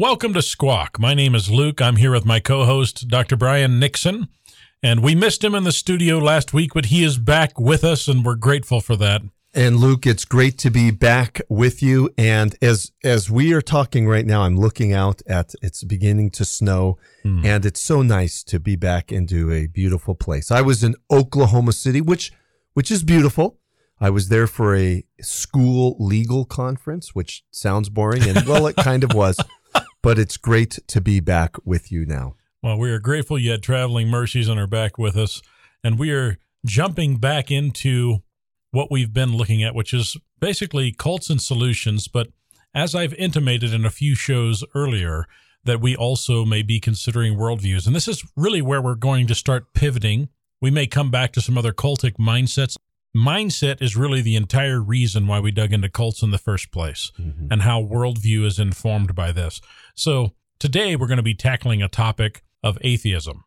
Welcome to Squawk. My name is Luke. I'm here with my co host, Dr. Brian Nixon. And we missed him in the studio last week, but he is back with us, and we're grateful for that. And Luke, it's great to be back with you. And as as we are talking right now, I'm looking out at it's beginning to snow, Hmm. and it's so nice to be back into a beautiful place. I was in Oklahoma City, which which is beautiful. I was there for a school legal conference, which sounds boring, and well, it kind of was, but it's great to be back with you now. Well, we are grateful you had traveling mercies and are back with us. And we are jumping back into what we've been looking at, which is basically cults and solutions. But as I've intimated in a few shows earlier, that we also may be considering worldviews. And this is really where we're going to start pivoting. We may come back to some other cultic mindsets. Mindset is really the entire reason why we dug into cults in the first place and how worldview is informed by this. So today we're going to be tackling a topic of atheism.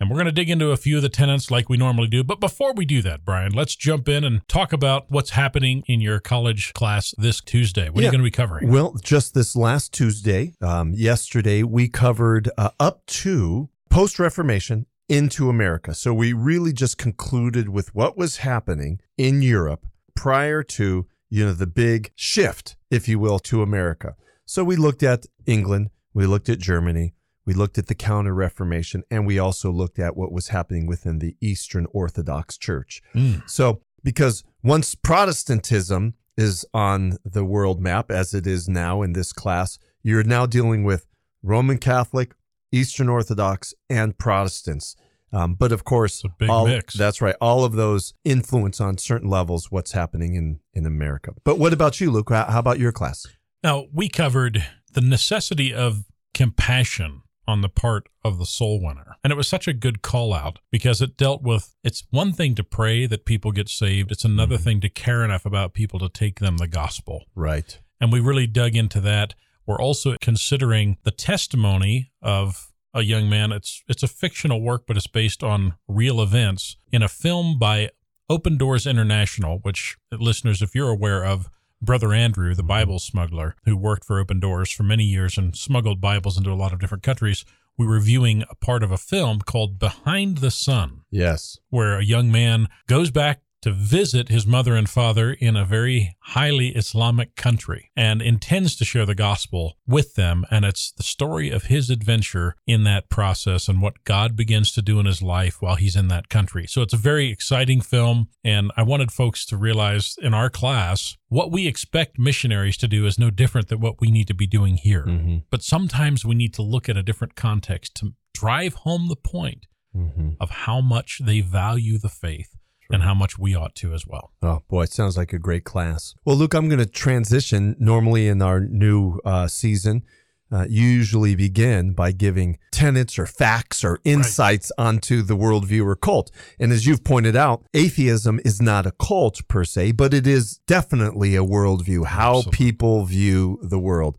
And we're going to dig into a few of the tenets like we normally do. But before we do that, Brian, let's jump in and talk about what's happening in your college class this Tuesday. What are you going to be covering? Well, just this last Tuesday, um, yesterday, we covered uh, up to post Reformation into America. So we really just concluded with what was happening in Europe prior to, you know, the big shift, if you will, to America. So we looked at England, we looked at Germany, we looked at the Counter Reformation, and we also looked at what was happening within the Eastern Orthodox Church. Mm. So, because once Protestantism is on the world map, as it is now in this class, you're now dealing with Roman Catholic, Eastern Orthodox, and Protestants. Um, but of course, a big all, mix. that's right. All of those influence on certain levels what's happening in, in America. But what about you, Luke? How, how about your class? Now, we covered the necessity of compassion on the part of the soul winner. And it was such a good call out because it dealt with it's one thing to pray that people get saved, it's another Mhm. thing to care enough about people to take them the gospel. Right. And we really dug into that. We're also considering the testimony of a young man. It's it's a fictional work, but it's based on real events in a film by Open Doors International, which listeners, if you're aware of, Brother Andrew, the Bible smuggler who worked for Open Doors for many years and smuggled Bibles into a lot of different countries, we were viewing a part of a film called Behind the Sun Yes. where a young man goes back to visit his mother and father in a very highly Islamic country and intends to share the gospel with them. And it's the story of his adventure in that process and what God begins to do in his life while he's in that country. So it's a very exciting film. And I wanted folks to realize in our class, what we expect missionaries to do is no different than what we need to be doing here. Mm-hmm. But sometimes we need to look at a different context to drive home the point Mm-hmm. of how much they value the faith and how much we ought to as well. Oh boy, it sounds like a great class. Well, Luke, I'm going to transition. Normally in our new uh, season, uh, usually begin by giving tenets or facts or insights onto the worldview or cult. And as you've pointed out, atheism is not a cult per se, but it is definitely a worldview, how Absolutely. people view the world.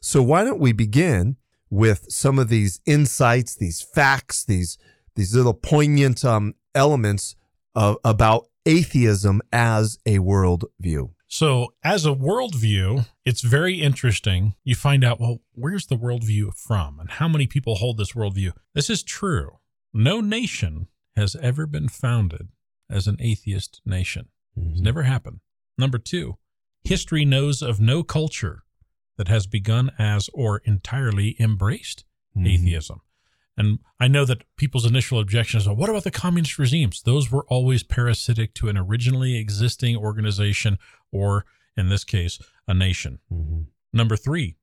So why don't we begin with some of these insights, these facts, these these little poignant um, elements of, about atheism as a worldview. So, as a worldview, it's very interesting. You find out, well, where's the worldview from and how many people hold this worldview? This is true. No nation has ever been founded as an atheist nation. It's never happened. Number two, history knows of no culture that has begun as or entirely embraced Mhm. atheism. And I know that people's initial objection is, well, what about the communist regimes? Those were always parasitic to an originally existing organization, or in this case, a nation. Mhm. Number three,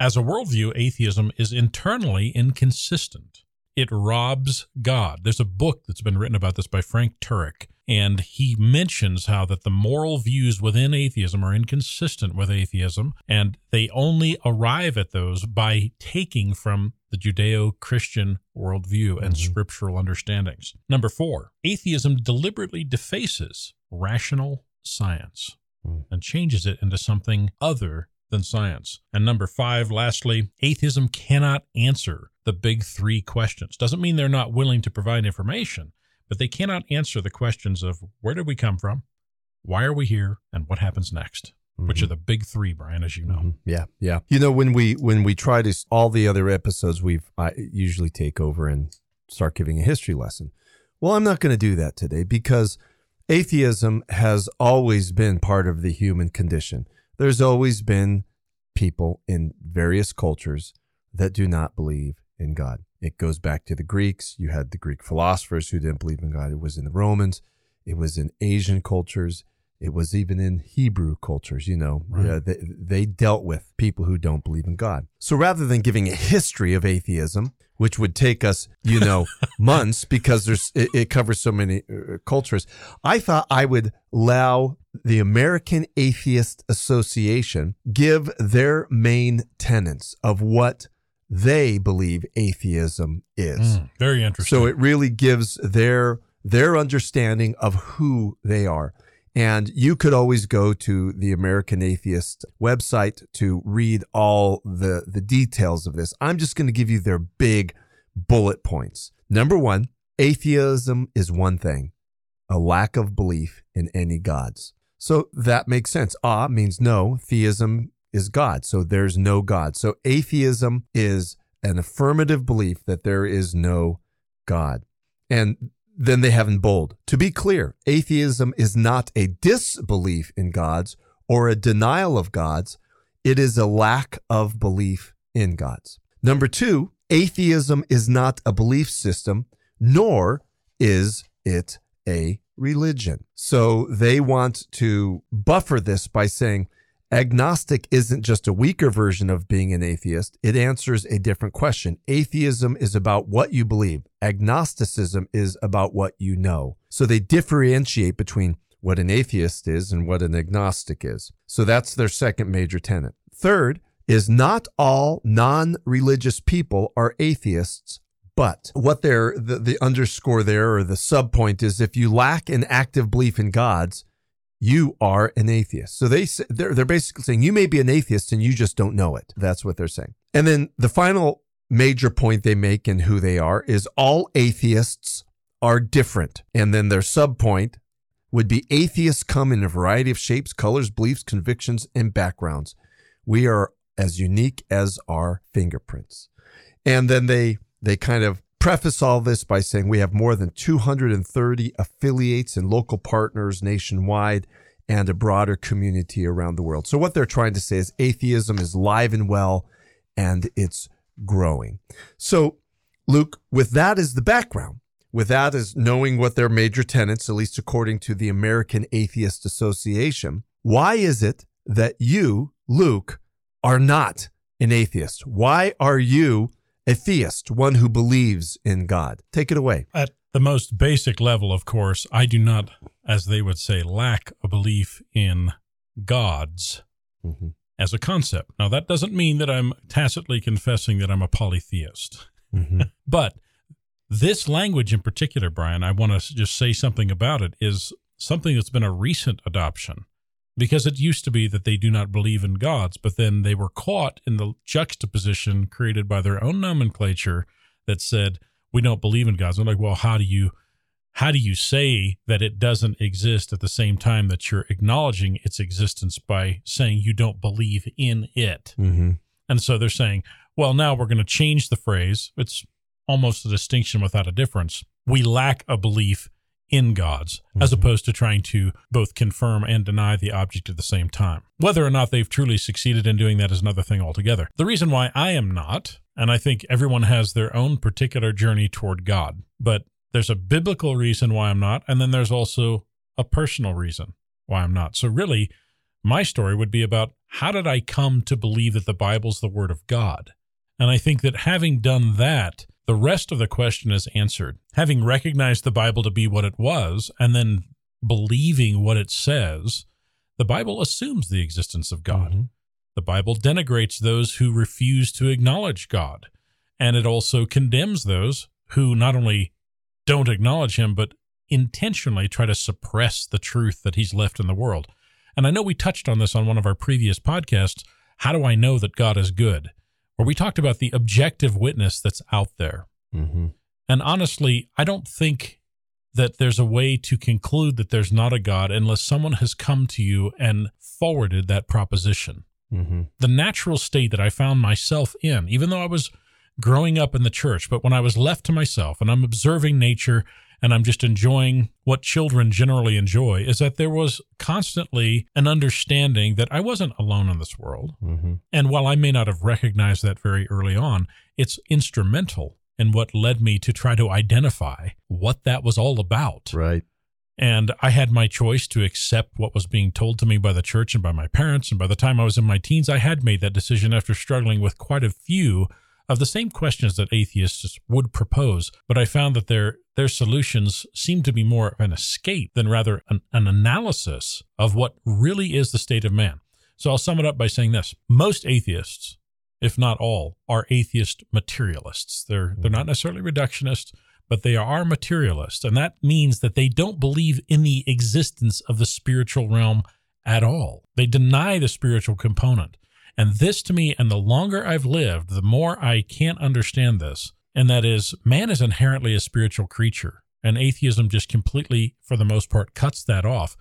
as a worldview, atheism is internally inconsistent. It robs God. There's a book that's been written about this by Frank Turek, and he mentions how that the moral views within atheism are inconsistent with atheism, and they only arrive at those by taking from the Judeo-Christian worldview and Mhm. scriptural understandings. Number four, atheism deliberately defaces rational science Mm. and changes it into something other than science. And number five, lastly, atheism cannot answer the big three questions. Doesn't mean they're not willing to provide information, but they cannot answer the questions of where did we come from, why are we here, and what happens next. Which are the big three, Brian, as you know. Mhm. Yeah, yeah. You know, when we when we try to all the other episodes, we've I usually take over and start giving a history lesson. Well, I'm not going to do that today because atheism has always been part of the human condition. There's always been people in various cultures that do not believe in God. It goes back to the Greeks. You had the Greek philosophers who didn't believe in God. It was in the Romans. It was in Asian cultures. It was even in Hebrew cultures, you know, Right. uh, they, they dealt with people who don't believe in God. So rather than giving a history of atheism, which would take us, you know, months because there's it, it covers so many uh, cultures, I thought I would allow the American Atheist Association give their main tenets of what they believe atheism is. Mm, very interesting. So it really gives their their understanding of who they are. And you could always go to the American Atheist website to read all the, the details of this. I'm just going to give you their big bullet points. Number one, atheism is one thing, a lack of belief in any gods. So that makes sense. Ah means no, theism is God. So there's no God. So atheism is an affirmative belief that there is no God. And then they have in bold. To be clear, atheism is not a disbelief in gods or a denial of gods. It is a lack of belief in gods. Number two, atheism is not a belief system, nor is it a religion. So they want to buffer this by saying agnostic isn't just a weaker version of being an atheist. It answers a different question. Atheism is about what you believe. Agnosticism is about what you know. So they differentiate between what an atheist is and what an agnostic is. So that's their second major tenet. Third is not all non-religious people are atheists, but what they're the, the underscore there or the subpoint is if you lack an active belief in gods, you are an atheist. So they they're they're basically saying you may be an atheist and you just don't know it. That's what they're saying. And then the final major point they make in who they are is all atheists are different. And then their subpoint would be atheists come in a variety of shapes, colors, beliefs, convictions, and backgrounds. We are as unique as our fingerprints. And then they they kind of preface all this by saying we have more than 230 affiliates and local partners nationwide and a broader community around the world. So what they're trying to say is atheism is live and well and it's growing. So Luke, with that as the background, with that as knowing what their major tenets, at least according to the American Atheist Association, why is it that you, Luke, are not an atheist? Why are you a theist, one who believes in God? Take it away. At the most basic level, of course, I do not, as they would say, lack a belief in gods Mm-hmm. as a concept. Now, that doesn't mean that I'm tacitly confessing that I'm a polytheist. Mm-hmm. But this language in particular, Brian, I want to just say something about it, is something that's been a recent adoption. Because it used to be that they do not believe in gods, but then they were caught in the juxtaposition created by their own nomenclature that said, we don't believe in gods. I'm like, well, how do you how do you say that it doesn't exist at the same time that you're acknowledging its existence by saying you don't believe in it? Mm-hmm. And so they're saying, well, now we're going to change the phrase. It's almost a distinction without a difference. We lack a belief in gods, as Mhm. opposed to trying to both confirm and deny the object at the same time. Whether or not they've truly succeeded in doing that is another thing altogether. The reason why I am not, and I think everyone has their own particular journey toward God, but there's a biblical reason why I'm not, and then there's also a personal reason why I'm not. So really, my story would be about how did I come to believe that the Bible's the Word of God? And I think that having done that, the rest of the question is answered. Having recognized the Bible to be what it was, and then believing what it says, the Bible assumes the existence of God. Mhm. The Bible denigrates those who refuse to acknowledge God, and it also condemns those who not only don't acknowledge Him, but intentionally try to suppress the truth that He's left in the world. And I know we touched on this on one of our previous podcasts. How do I know that God is good? Where we talked about the objective witness that's out there. Mm-hmm. And honestly, I don't think that there's a way to conclude that there's not a God unless someone has come to you and forwarded that proposition. Mm-hmm. The natural state that I found myself in, even though I was growing up in the church, but when I was left to myself and I'm observing nature and I'm just enjoying what children generally enjoy, is that there was constantly an understanding that I wasn't alone in this world. Mm-hmm. And while I may not have recognized that very early on, it's instrumental in what led me to try to identify what that was all about. Right. And I had my choice to accept what was being told to me by the church and by my parents. And by the time I was in my teens, I had made that decision after struggling with quite a few of the same questions that atheists would propose. But I found that their their solutions seem to be more of an escape than rather an, an analysis of what really is the state of man. So I'll sum it up by saying this: most atheists, if not all, are atheist materialists. They're they're not necessarily reductionists but they are materialists. And that means that they don't believe in the existence of the spiritual realm at all. They deny the spiritual component. And this to me, and the longer I've lived, the more I can't understand this. And that is, man is inherently a spiritual creature. And atheism just completely, for the most part, cuts that off.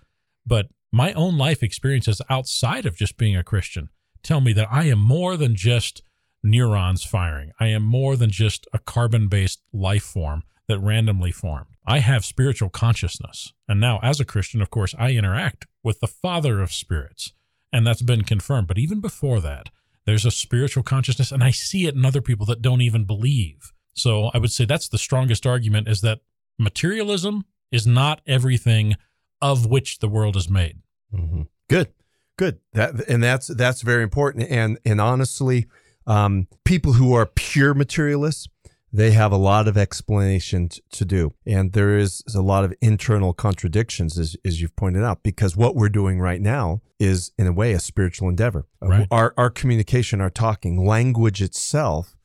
But my own life experiences outside of just being a Christian tell me that I am more than just neurons firing. I am more than just a carbon based life form that randomly formed. I have spiritual consciousness. And now, as a Christian, of course, I interact with the Father of spirits. And that's been confirmed. But even before that, there's a spiritual consciousness, and I see it in other people that don't even believe. So I would say that's the strongest argument is that materialism is not everything of which the world is made. Mm-hmm. Good, good. That and that's that's very important. And and honestly, um, people who are pure materialists, they have a lot of explanation t- to do. And there is a lot of internal contradictions, as, as you've pointed out, because what we're doing right now is, in a way, a spiritual endeavor. Uh, Right. Our, our communication, our talking, language itself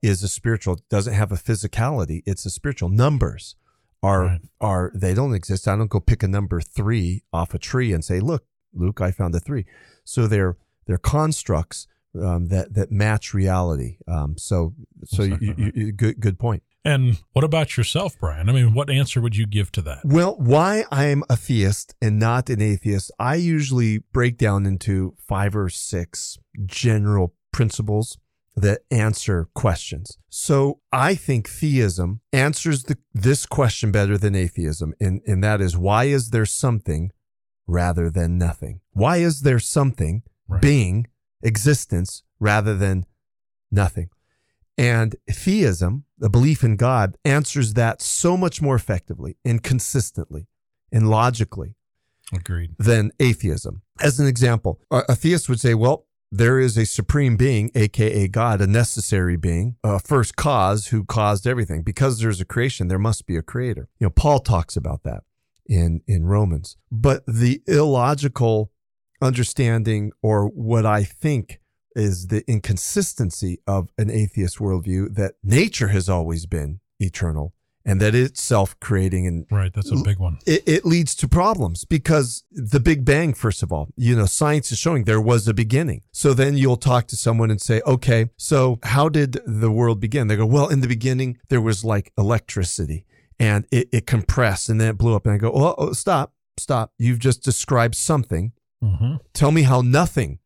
is a spiritual, doesn't have a physicality, it's a spiritual. Numbers are, Right. are they don't exist. I don't go pick a number three off a tree and say, look, Luke, I found a three. So they're, they're constructs um, that that match reality. Um, so so you, you, you, good good point. And what about yourself, Brian? I mean, what answer would you give to that? Well, why I'm a theist and not an atheist, I usually break down into five or six general principles that answer questions. So I think theism answers the, this question better than atheism, and, and that is why is there something rather than nothing? Why is there something, Right. being, existence, rather than nothing? And theism, the belief in God, answers that so much more effectively and consistently and logically Agreed. than atheism. As an example, a, theist would say, well, there is a supreme being, aka God, a necessary being, a first cause who caused everything. Because there's a creation, there must be a creator. You know, Paul talks about that in, in Romans. But the illogical understanding, or what I think is the inconsistency of an atheist worldview, that nature has always been eternal and that it's self creating and Right. That's a big one. it, it leads to problems because the Big Bang, first of all, you know, science is showing there was a beginning. So then you'll talk to someone and say, okay, so how did the world begin? They go, well, in the beginning, there was like electricity and it, it compressed and then it blew up. And I go, oh, oh, stop, stop. You've just described something. Hmm Tell me how nothing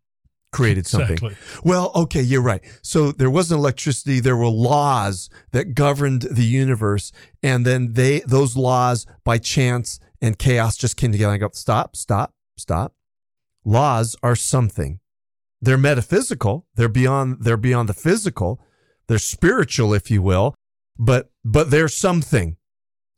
created something. Exactly. Well, okay, you're right. So there wasn't electricity. There were laws that governed the universe, and then they those laws by chance and chaos just came together. I go, stop, stop, stop. Laws are something. They're metaphysical. They're beyond. They're beyond the physical. They're spiritual, if you will. But but they're something.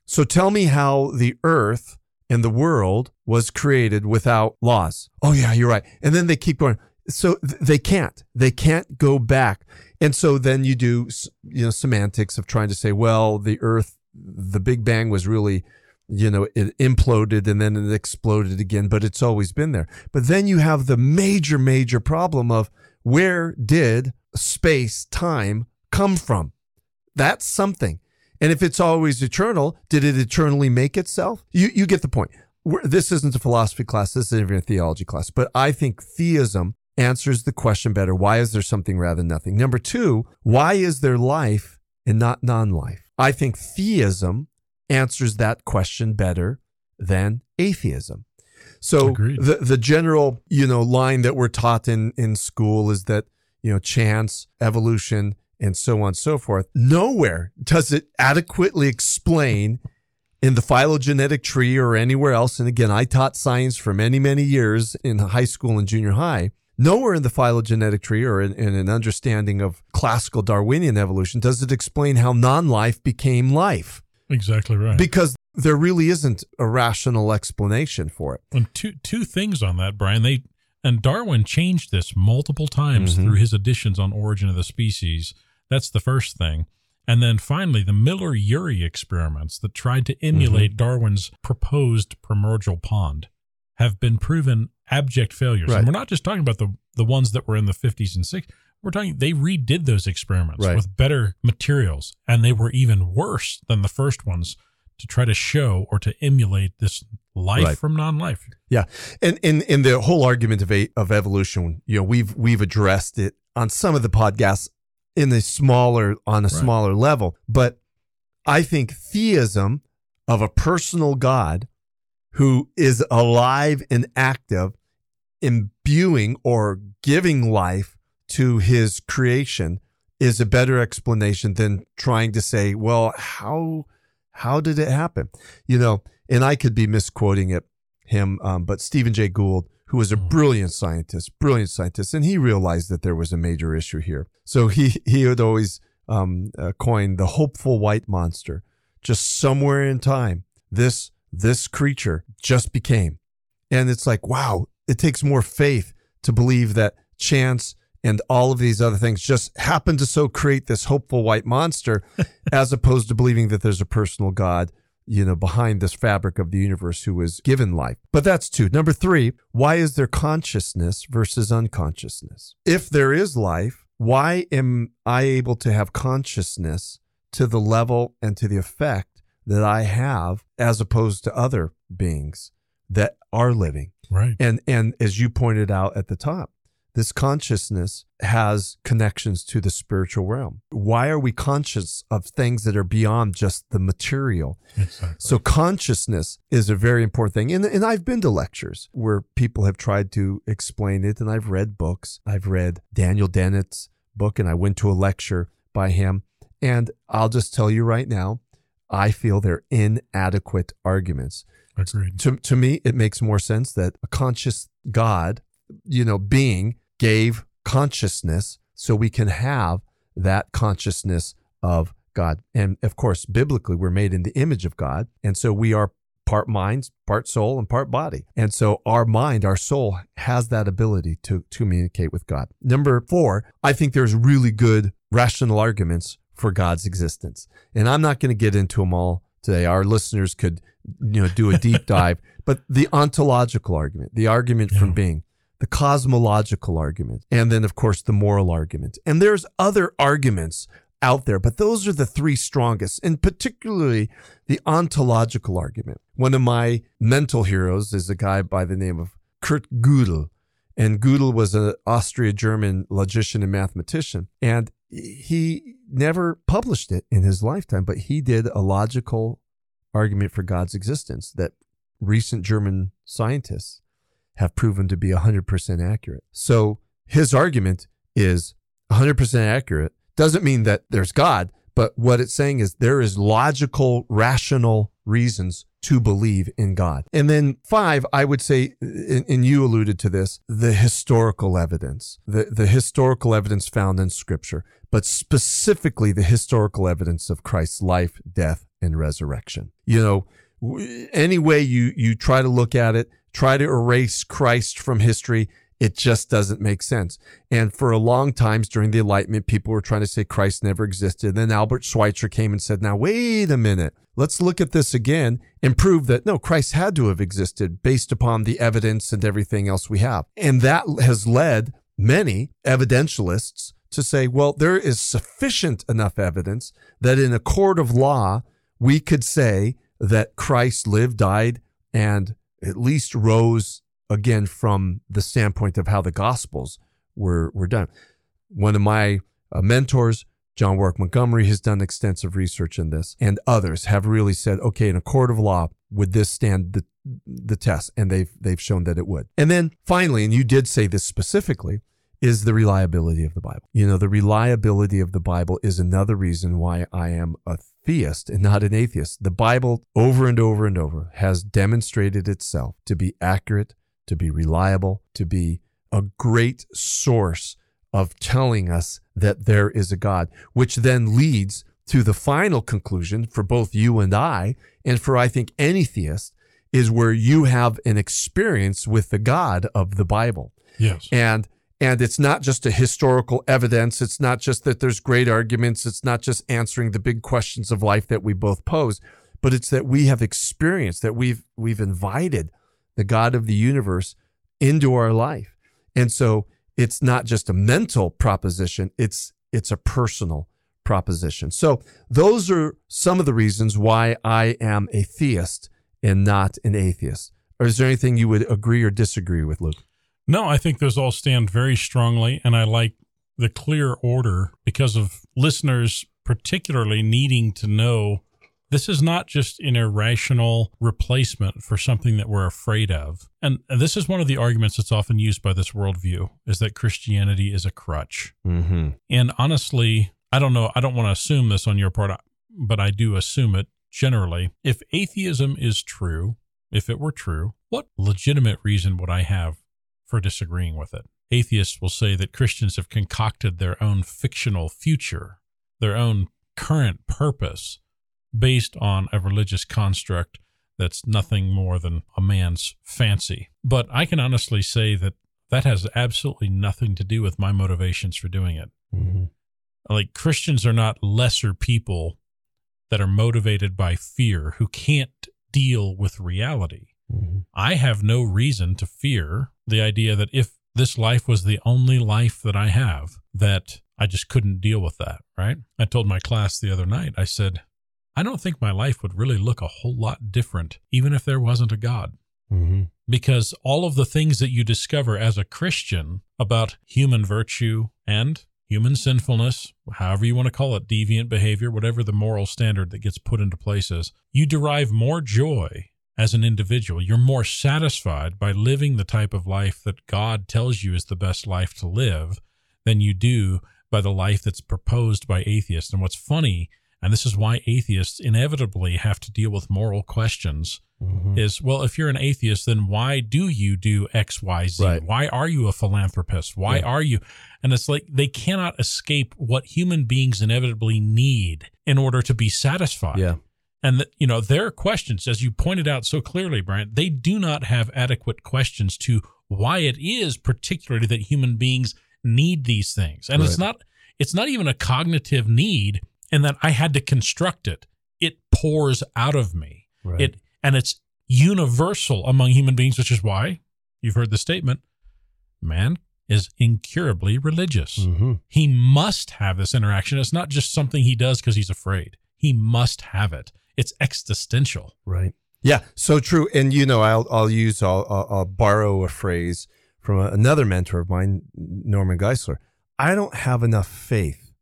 So tell me how the earth and the world was created without laws. Oh yeah, you're right. And then they keep going. So th- they can't. They can't go back. And so then you do you know semantics of trying to say well the earth the big bang was really you know it imploded and then it exploded again but it's always been there. But then you have the major major problem of where did space time come from? That's something. And if it's always eternal did it eternally make itself? You you get the point this isn't a philosophy class this isn't even a theology class but i think theism answers the question better. Why is there something rather than nothing? Number two, why is there life and not non life? I think theism answers that question better than atheism. So Agreed. the the general, you know, line that we're taught in in school is that, you know, chance, evolution, and so on and so forth. Nowhere does it adequately explain in the phylogenetic tree or anywhere else. And again, I taught science for many, many years in high school and junior high. Nowhere in the phylogenetic tree or in, in an understanding of classical Darwinian evolution does it explain how non life became life Exactly right. because there really isn't a rational explanation for it. And two two things on that, Brian. They and Darwin changed this multiple times Mhm. through his editions on Origin of the Species. That's the first thing. And then finally, the Miller Urey experiments that tried to emulate mm-hmm. Darwin's proposed primordial pond have been proven abject failures. Right. And we're not just talking about the, the ones that were in the 50s and 60s. We're talking, they redid those experiments Right. with better materials, and they were even worse than the first ones to try to show or to emulate this life Right. from non life. Yeah, and in in the whole argument of a, of evolution, you know, we've we've addressed it on some of the podcasts in a smaller on a Right. smaller level, but I think theism of a personal God who is alive and active, imbuing or giving life to his creation is a better explanation than trying to say, well, how how did it happen? You know, and I could be misquoting it him, um, but Stephen Jay Gould, who was a Mhm. brilliant scientist, brilliant scientist, and he realized that there was a major issue here. So he he would always um, uh, coin the hopeful white monster. Just somewhere in time, this this creature just became, and it's like wow, it takes more faith to believe that chance and all of these other things just happen to so create this hopeful white monster, as opposed to believing that there's a personal God you know, behind this fabric of the universe who was given life. But that's two. Number three, why is there consciousness versus unconsciousness? If there is life, why am I able to have consciousness to the level and to the effect that I have as opposed to other beings that are living? Right. And and as you pointed out at the top, this consciousness has connections to the spiritual realm. Why are we conscious of things that are beyond just the material? Exactly. So consciousness is a very important thing. And, and I've been to lectures where people have tried to explain it and I've read books. I've read Daniel Dennett's book and I went to a lecture by him. And I'll just tell you right now, I feel they're inadequate arguments. Agreed. To, to me, it makes more sense that a conscious God, you know, being gave consciousness so we can have that consciousness of God. And of course, biblically, we're made in the image of God. And so we are part mind, part soul, and part body. And so our mind, our soul has that ability to, to communicate with God. Number four, I think there's really good rational arguments for God's existence. And I'm not going to get into them all today. Our listeners could, you know, do a deep dive, but the ontological argument, the argument from being, the cosmological argument, and then of course the moral argument. And there's other arguments out there, but those are the three strongest, and particularly the ontological argument. One of my mental heroes is a guy by the name of Kurt Gödel. And Gödel was an Austria-German logician and mathematician. And he never published it in his lifetime, but he did a logical argument for God's existence that recent German scientists have proven to be 100% accurate. So his argument is 100% accurate. Doesn't mean that there's God, but what it's saying is there is logical, rational reasons to believe in God. And then five, I would say, and you alluded to this, the historical evidence, the, the historical evidence found in scripture, but specifically the historical evidence of Christ's life, death, and resurrection. You know, any way you, you try to look at it, try to erase Christ from history, it just doesn't make sense. And for a long times during the Enlightenment, people were trying to say Christ never existed. Then Albert Schweitzer came and said, now wait a minute. Let's look at this again and prove that no, Christ had to have existed based upon the evidence and everything else we have. And that has led many evidentialists to say, well, there is sufficient enough evidence that in a court of law, we could say that Christ lived, died, and at least rose again from the standpoint of how the gospels were, were done. One of my uh, mentors, John Warwick Montgomery has done extensive research in this, and others have really said, okay, in a court of law, would this stand the, the test? And they've they've shown that it would. And then finally, and you did say this specifically, is the reliability of the Bible. You know, the reliability of the Bible is another reason why I am a theist and not an atheist. The Bible over and over and over has demonstrated itself to be accurate, to be reliable, to be a great source of telling us that there is a God, which then leads to the final conclusion for both you and I, and for I think any theist, is where you have an experience with the God of the Bible. Yes. And and it's not just a historical evidence. It's not just that there's great arguments. It's not just answering the big questions of life that we both pose, but it's that we have experienced, that we've we've invited the God of the universe into our life. And so it's not just a mental proposition, it's it's a personal proposition. So those are some of the reasons why I am a theist and not an atheist. Or is there anything you would agree or disagree with, Luke? No, I think those all stand very strongly, and I like the clear order because of listeners particularly needing to know this is not just an irrational replacement for something that we're afraid of. And this is one of the arguments that's often used by this worldview is that Christianity is a crutch. Mm-hmm. And honestly, I don't know, I don't want to assume this on your part, but I do assume it generally. If atheism is true, if it were true, what legitimate reason would I have for disagreeing with it? Atheists will say that Christians have concocted their own fictional future, their own current purpose based on a religious construct that's nothing more than a man's fancy. But I can honestly say that that has absolutely nothing to do with my motivations for doing it. Mm-hmm. Like Christians are not lesser people that are motivated by fear who can't deal with reality. Mm-hmm. I have no reason to fear the idea that if this life was the only life that I have, that I just couldn't deal with that, right? I told my class the other night, I said, I don't think my life would really look a whole lot different, even if there wasn't a God. Mm-hmm. Because all of the things that you discover as a Christian about human virtue and human sinfulness, however you want to call it, deviant behavior, whatever the moral standard that gets put into place is, you derive more joy as an individual. You're more satisfied by living the type of life that God tells you is the best life to live than you do by the life that's proposed by atheists. And what's funny, and this is why atheists inevitably have to deal with moral questions, Mm-hmm. is well, if you're an atheist, then why do you do X, Y, Z? Right. Why are you a philanthropist? Why Yeah. are you? And it's like they cannot escape what human beings inevitably need in order to be satisfied. Yeah. And, that, you know, their questions, as you pointed out so clearly, Brian, they do not have adequate questions to why it is particularly that human beings need these things. And it's not, it's not even a cognitive need in that I had to construct it. It pours out of me. Right. It, and it's universal among human beings, which is why you've heard the statement, man is incurably religious. Mm-hmm. He must have this interaction. It's not just something he does because he's afraid. He must have it. It's existential. Right. Yeah. So true. And you know, I'll I'll use I'll I'll, I'll borrow a phrase from a, another mentor of mine, Norman Geisler. I don't have enough faith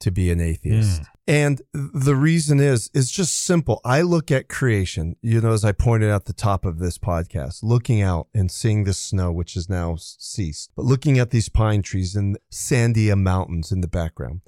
to be an atheist. Mm. And the reason is, is just simple. I look at creation, you know, as I pointed out at the top of this podcast, looking out and seeing the snow, which has now ceased, but looking at these pine trees and Sandia mountains in the background.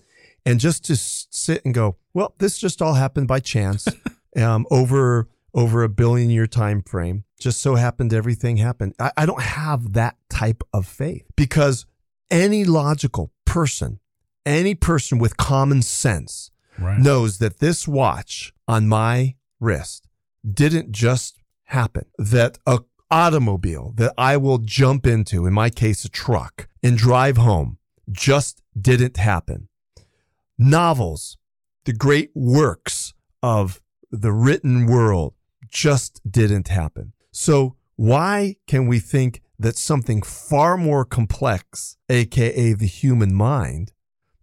And just to sit and go, well, this just all happened by chance um, over over a billion year time frame. Just so happened everything happened. I, I don't have that type of faith because any logical person, any person with common sense Right. knows that this watch on my wrist didn't just happen. That a automobile that I will jump into, in my case, a truck, and drive home just didn't happen. Novels, the great works of the written world just didn't happen. So why can we think that something far more complex, aka the human mind,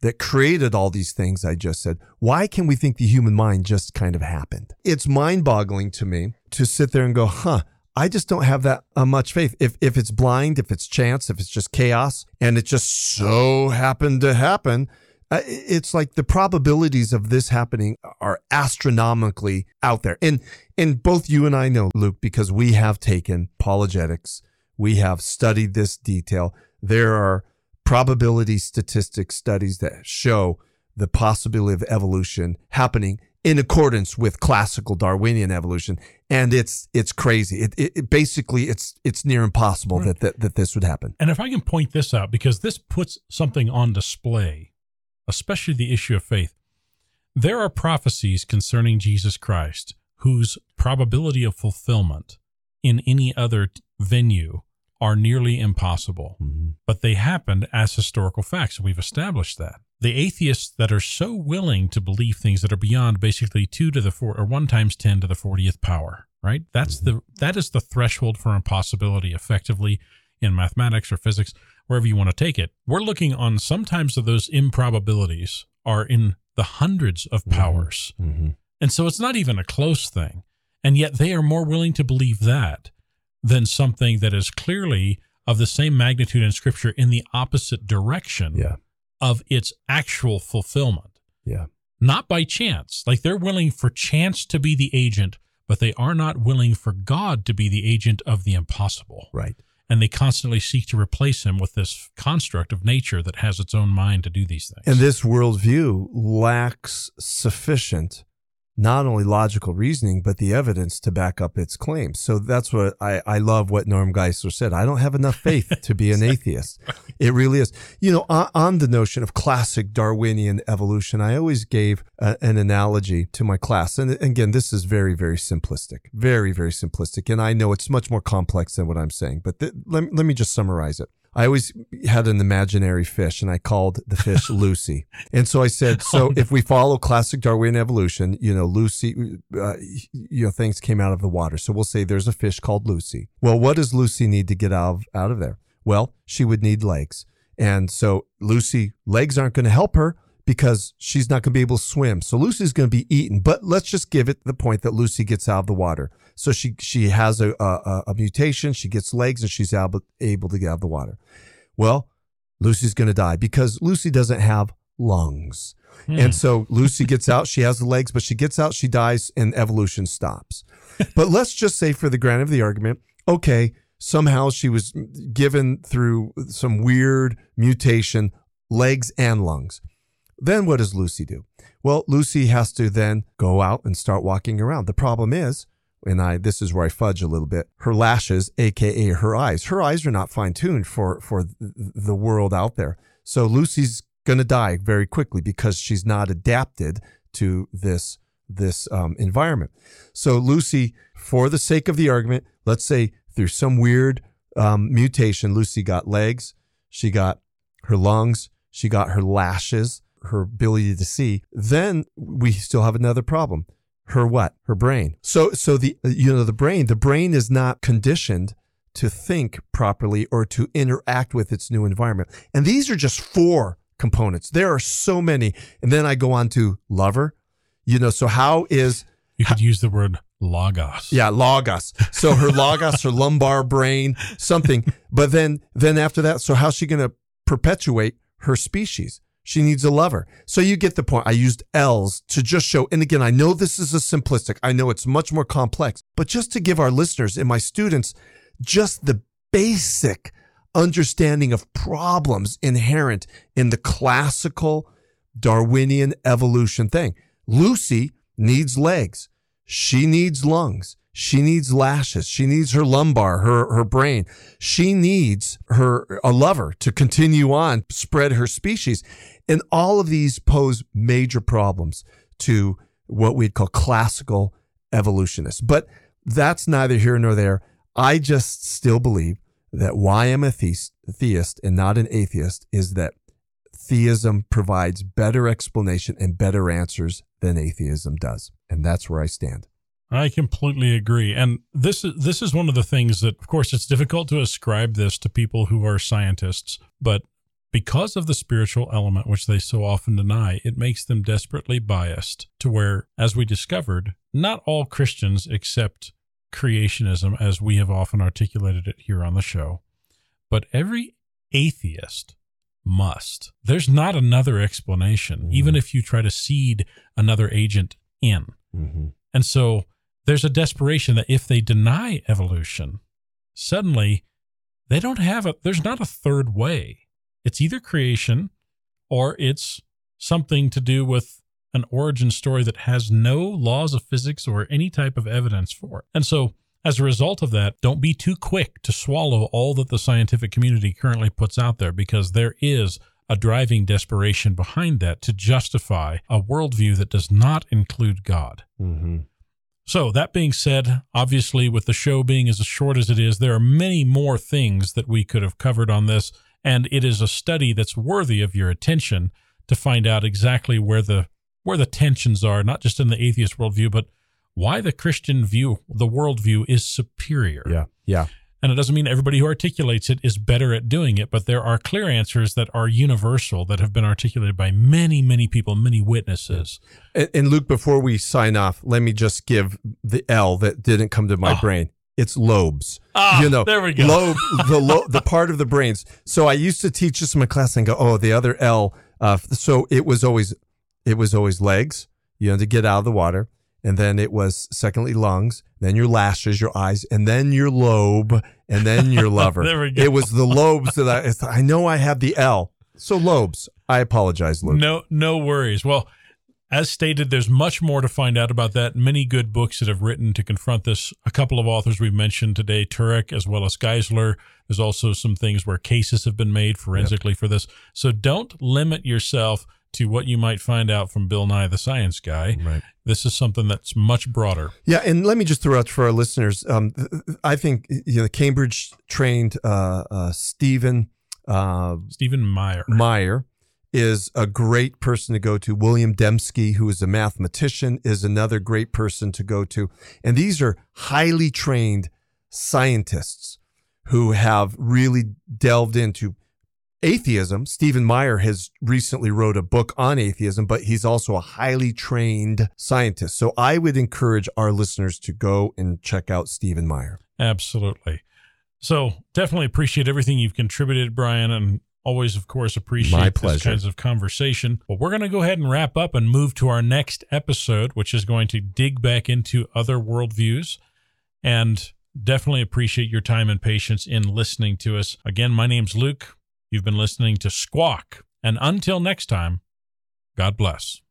that created all these things I just said, why can we think the human mind just kind of happened? It's mind boggling to me to sit there and go, huh, I just don't have that uh, much faith. If, if it's blind, if it's chance, if it's just chaos, and it just so happened to happen, Uh, it's like the probabilities of this happening are astronomically out there. And and both you and I know, Luke, because we have taken apologetics, we have studied this detail. There are probability statistics studies that show the possibility of evolution happening in accordance with classical Darwinian evolution, and it's it's crazy. It, it, it basically it's it's near impossible right. that, that that this would happen. And if I can point this out, because this puts something on display, especially the issue of faith, there are prophecies concerning Jesus Christ whose probability of fulfillment in any other venue are nearly impossible, mm-hmm. but they happened as historical facts. We've established that. The atheists that are so willing to believe things that are beyond basically two to the four or one times ten to the fortieth power, right? That's mm-hmm. the that is the threshold for impossibility effectively in mathematics or physics, wherever you want to take it. We're looking on sometimes of those improbabilities are in the hundreds of mm-hmm. powers. Mm-hmm. And so it's not even a close thing. And yet they are more willing to believe that than something that is clearly of the same magnitude in scripture in the opposite direction yeah. of its actual fulfillment. Yeah. Not by chance. Like they're willing for chance to be the agent, but they are not willing for God to be the agent of the impossible. Right. And they constantly seek to replace him with this construct of nature that has its own mind to do these things. And this worldview lacks sufficient not only logical reasoning, but the evidence to back up its claims. So that's what I, I love what Norm Geisler said. I don't have enough faith to be an atheist. It really is. You know, on, on, the notion of classic Darwinian evolution, I always gave a, an analogy to my class. And again, this is very, very simplistic, very, very simplistic. And I know it's much more complex than what I'm saying, but th- let, let me just summarize it. I always had an imaginary fish and I called the fish Lucy. And so I said, so if we follow classic Darwin evolution, you know, Lucy, uh, you know, things came out of the water. So we'll say there's a fish called Lucy. Well, what does Lucy need to get out of, out of there? Well, she would need legs. And so Lucy, legs aren't going to help her because she's not going to be able to swim. So Lucy's going to be eaten. But let's just give it the point that Lucy gets out of the water. So she she has a a, a mutation. She gets legs and she's able able to get out of the water. Well, Lucy's going to die because Lucy doesn't have lungs. Hmm. And so Lucy gets out. She has the legs, but she gets out. She dies, and evolution stops. but let's just say, for the grant of the argument, okay, somehow she was given through some weird mutation legs and lungs. Then what does Lucy do? Well, Lucy has to then go out and start walking around. The problem is, and I this is where I fudge a little bit. Her lashes, aka her eyes, her eyes are not fine tuned for for the world out there. So Lucy's going to die very quickly because she's not adapted to this this um, environment. So Lucy, for the sake of the argument, let's say through some weird um, mutation, Lucy got legs, she got her lungs, she got her lashes, her ability to see, then we still have another problem. Her what? Her brain. So, so the, you know, the brain, the brain is not conditioned to think properly or to interact with its new environment. And these are just four components. There are so many. And then I go on to lover. You know, so how is. You could use the word logos. Yeah, logos. So her logos, her lumbar brain, something. But then, then after that, so how's she going to perpetuate her species? She needs a lover. So you get the point. I used L's to just show. And again, I know this is a simplistic. I know it's much more complex, but just to give our listeners and my students just the basic understanding of problems inherent in the classical Darwinian evolution thing. Lucy needs legs. She needs lungs. She needs lashes. She needs her lumbar, her, her brain. She needs her, a lover to continue on, spread her species. And all of these pose major problems to what we'd call classical evolutionists. But that's neither here nor there. I just still believe that why I'm a theist, theist and not an atheist is that theism provides better explanation and better answers than atheism does. And that's where I stand. I completely agree. And this is this is one of the things that of course it's difficult to ascribe this to people who are scientists, but because of the spiritual element which they so often deny, it makes them desperately biased to where as we discovered, not all Christians accept creationism as we have often articulated it here on the show, but every atheist must. There's not another explanation, Mhm. even if you try to seed another agent in. Mhm. And so there's a desperation that if they deny evolution, suddenly they don't have a, there's not a third way. It's either creation or it's something to do with an origin story that has no laws of physics or any type of evidence for it. And so as a result of that, don't be too quick to swallow all that the scientific community currently puts out there because there is a driving desperation behind that to justify a worldview that does not include God. Mhm. So, that being said, obviously, with the show being as short as it is, there are many more things that we could have covered on this. And it is a study that's worthy of your attention to find out exactly where the where the tensions are, not just in the atheist worldview, but why the Christian view, the worldview, is superior. Yeah. Yeah. And it doesn't mean everybody who articulates it is better at doing it, but there are clear answers that are universal that have been articulated by many, many people, many witnesses. And, and Luke, before we sign off, let me just give the L that didn't come to my Oh. brain. It's lobes. Ah, you know, there we go. Lobe, the lo- the part of the brains. So I used to teach this in my class and go, oh, the other L. Uh, so it was always, it was always legs. You know, to get out of the water, and then it was secondly lungs, then your lashes, your eyes, and then your lobe, and then your lover. There we go. It was the lobes that I. I know I have the L. So lobes. I apologize, Luke. No, no worries. Well, as stated, there's much more to find out about that. Many good books that have written to confront this. A couple of authors we've mentioned today, Turek as well as Geisler. There's also some things where cases have been made forensically for this. So don't limit yourself to what you might find out from Bill Nye the Science Guy. Right. This is something that's much broader. Yeah, and let me just throw out for our listeners. Um, I think you know Cambridge trained uh, uh, Stephen uh, Stephen Meyer. Meyer is a great person to go to. William Dembski, who is a mathematician, is another great person to go to. And these are highly trained scientists who have really delved into atheism. Stephen Meyer has recently wrote a book on atheism, but he's also a highly trained scientist. So I would encourage our listeners to go and check out Stephen Meyer. Absolutely. So definitely appreciate everything you've contributed, Brian, and always, of course, appreciate pleasure. kinds of conversation. Well, we're going to go ahead and wrap up and move to our next episode, which is going to dig back into other worldviews and definitely appreciate your time and patience in listening to us. Again, my name's Luke. You've been listening to Squawk. And until next time, God bless.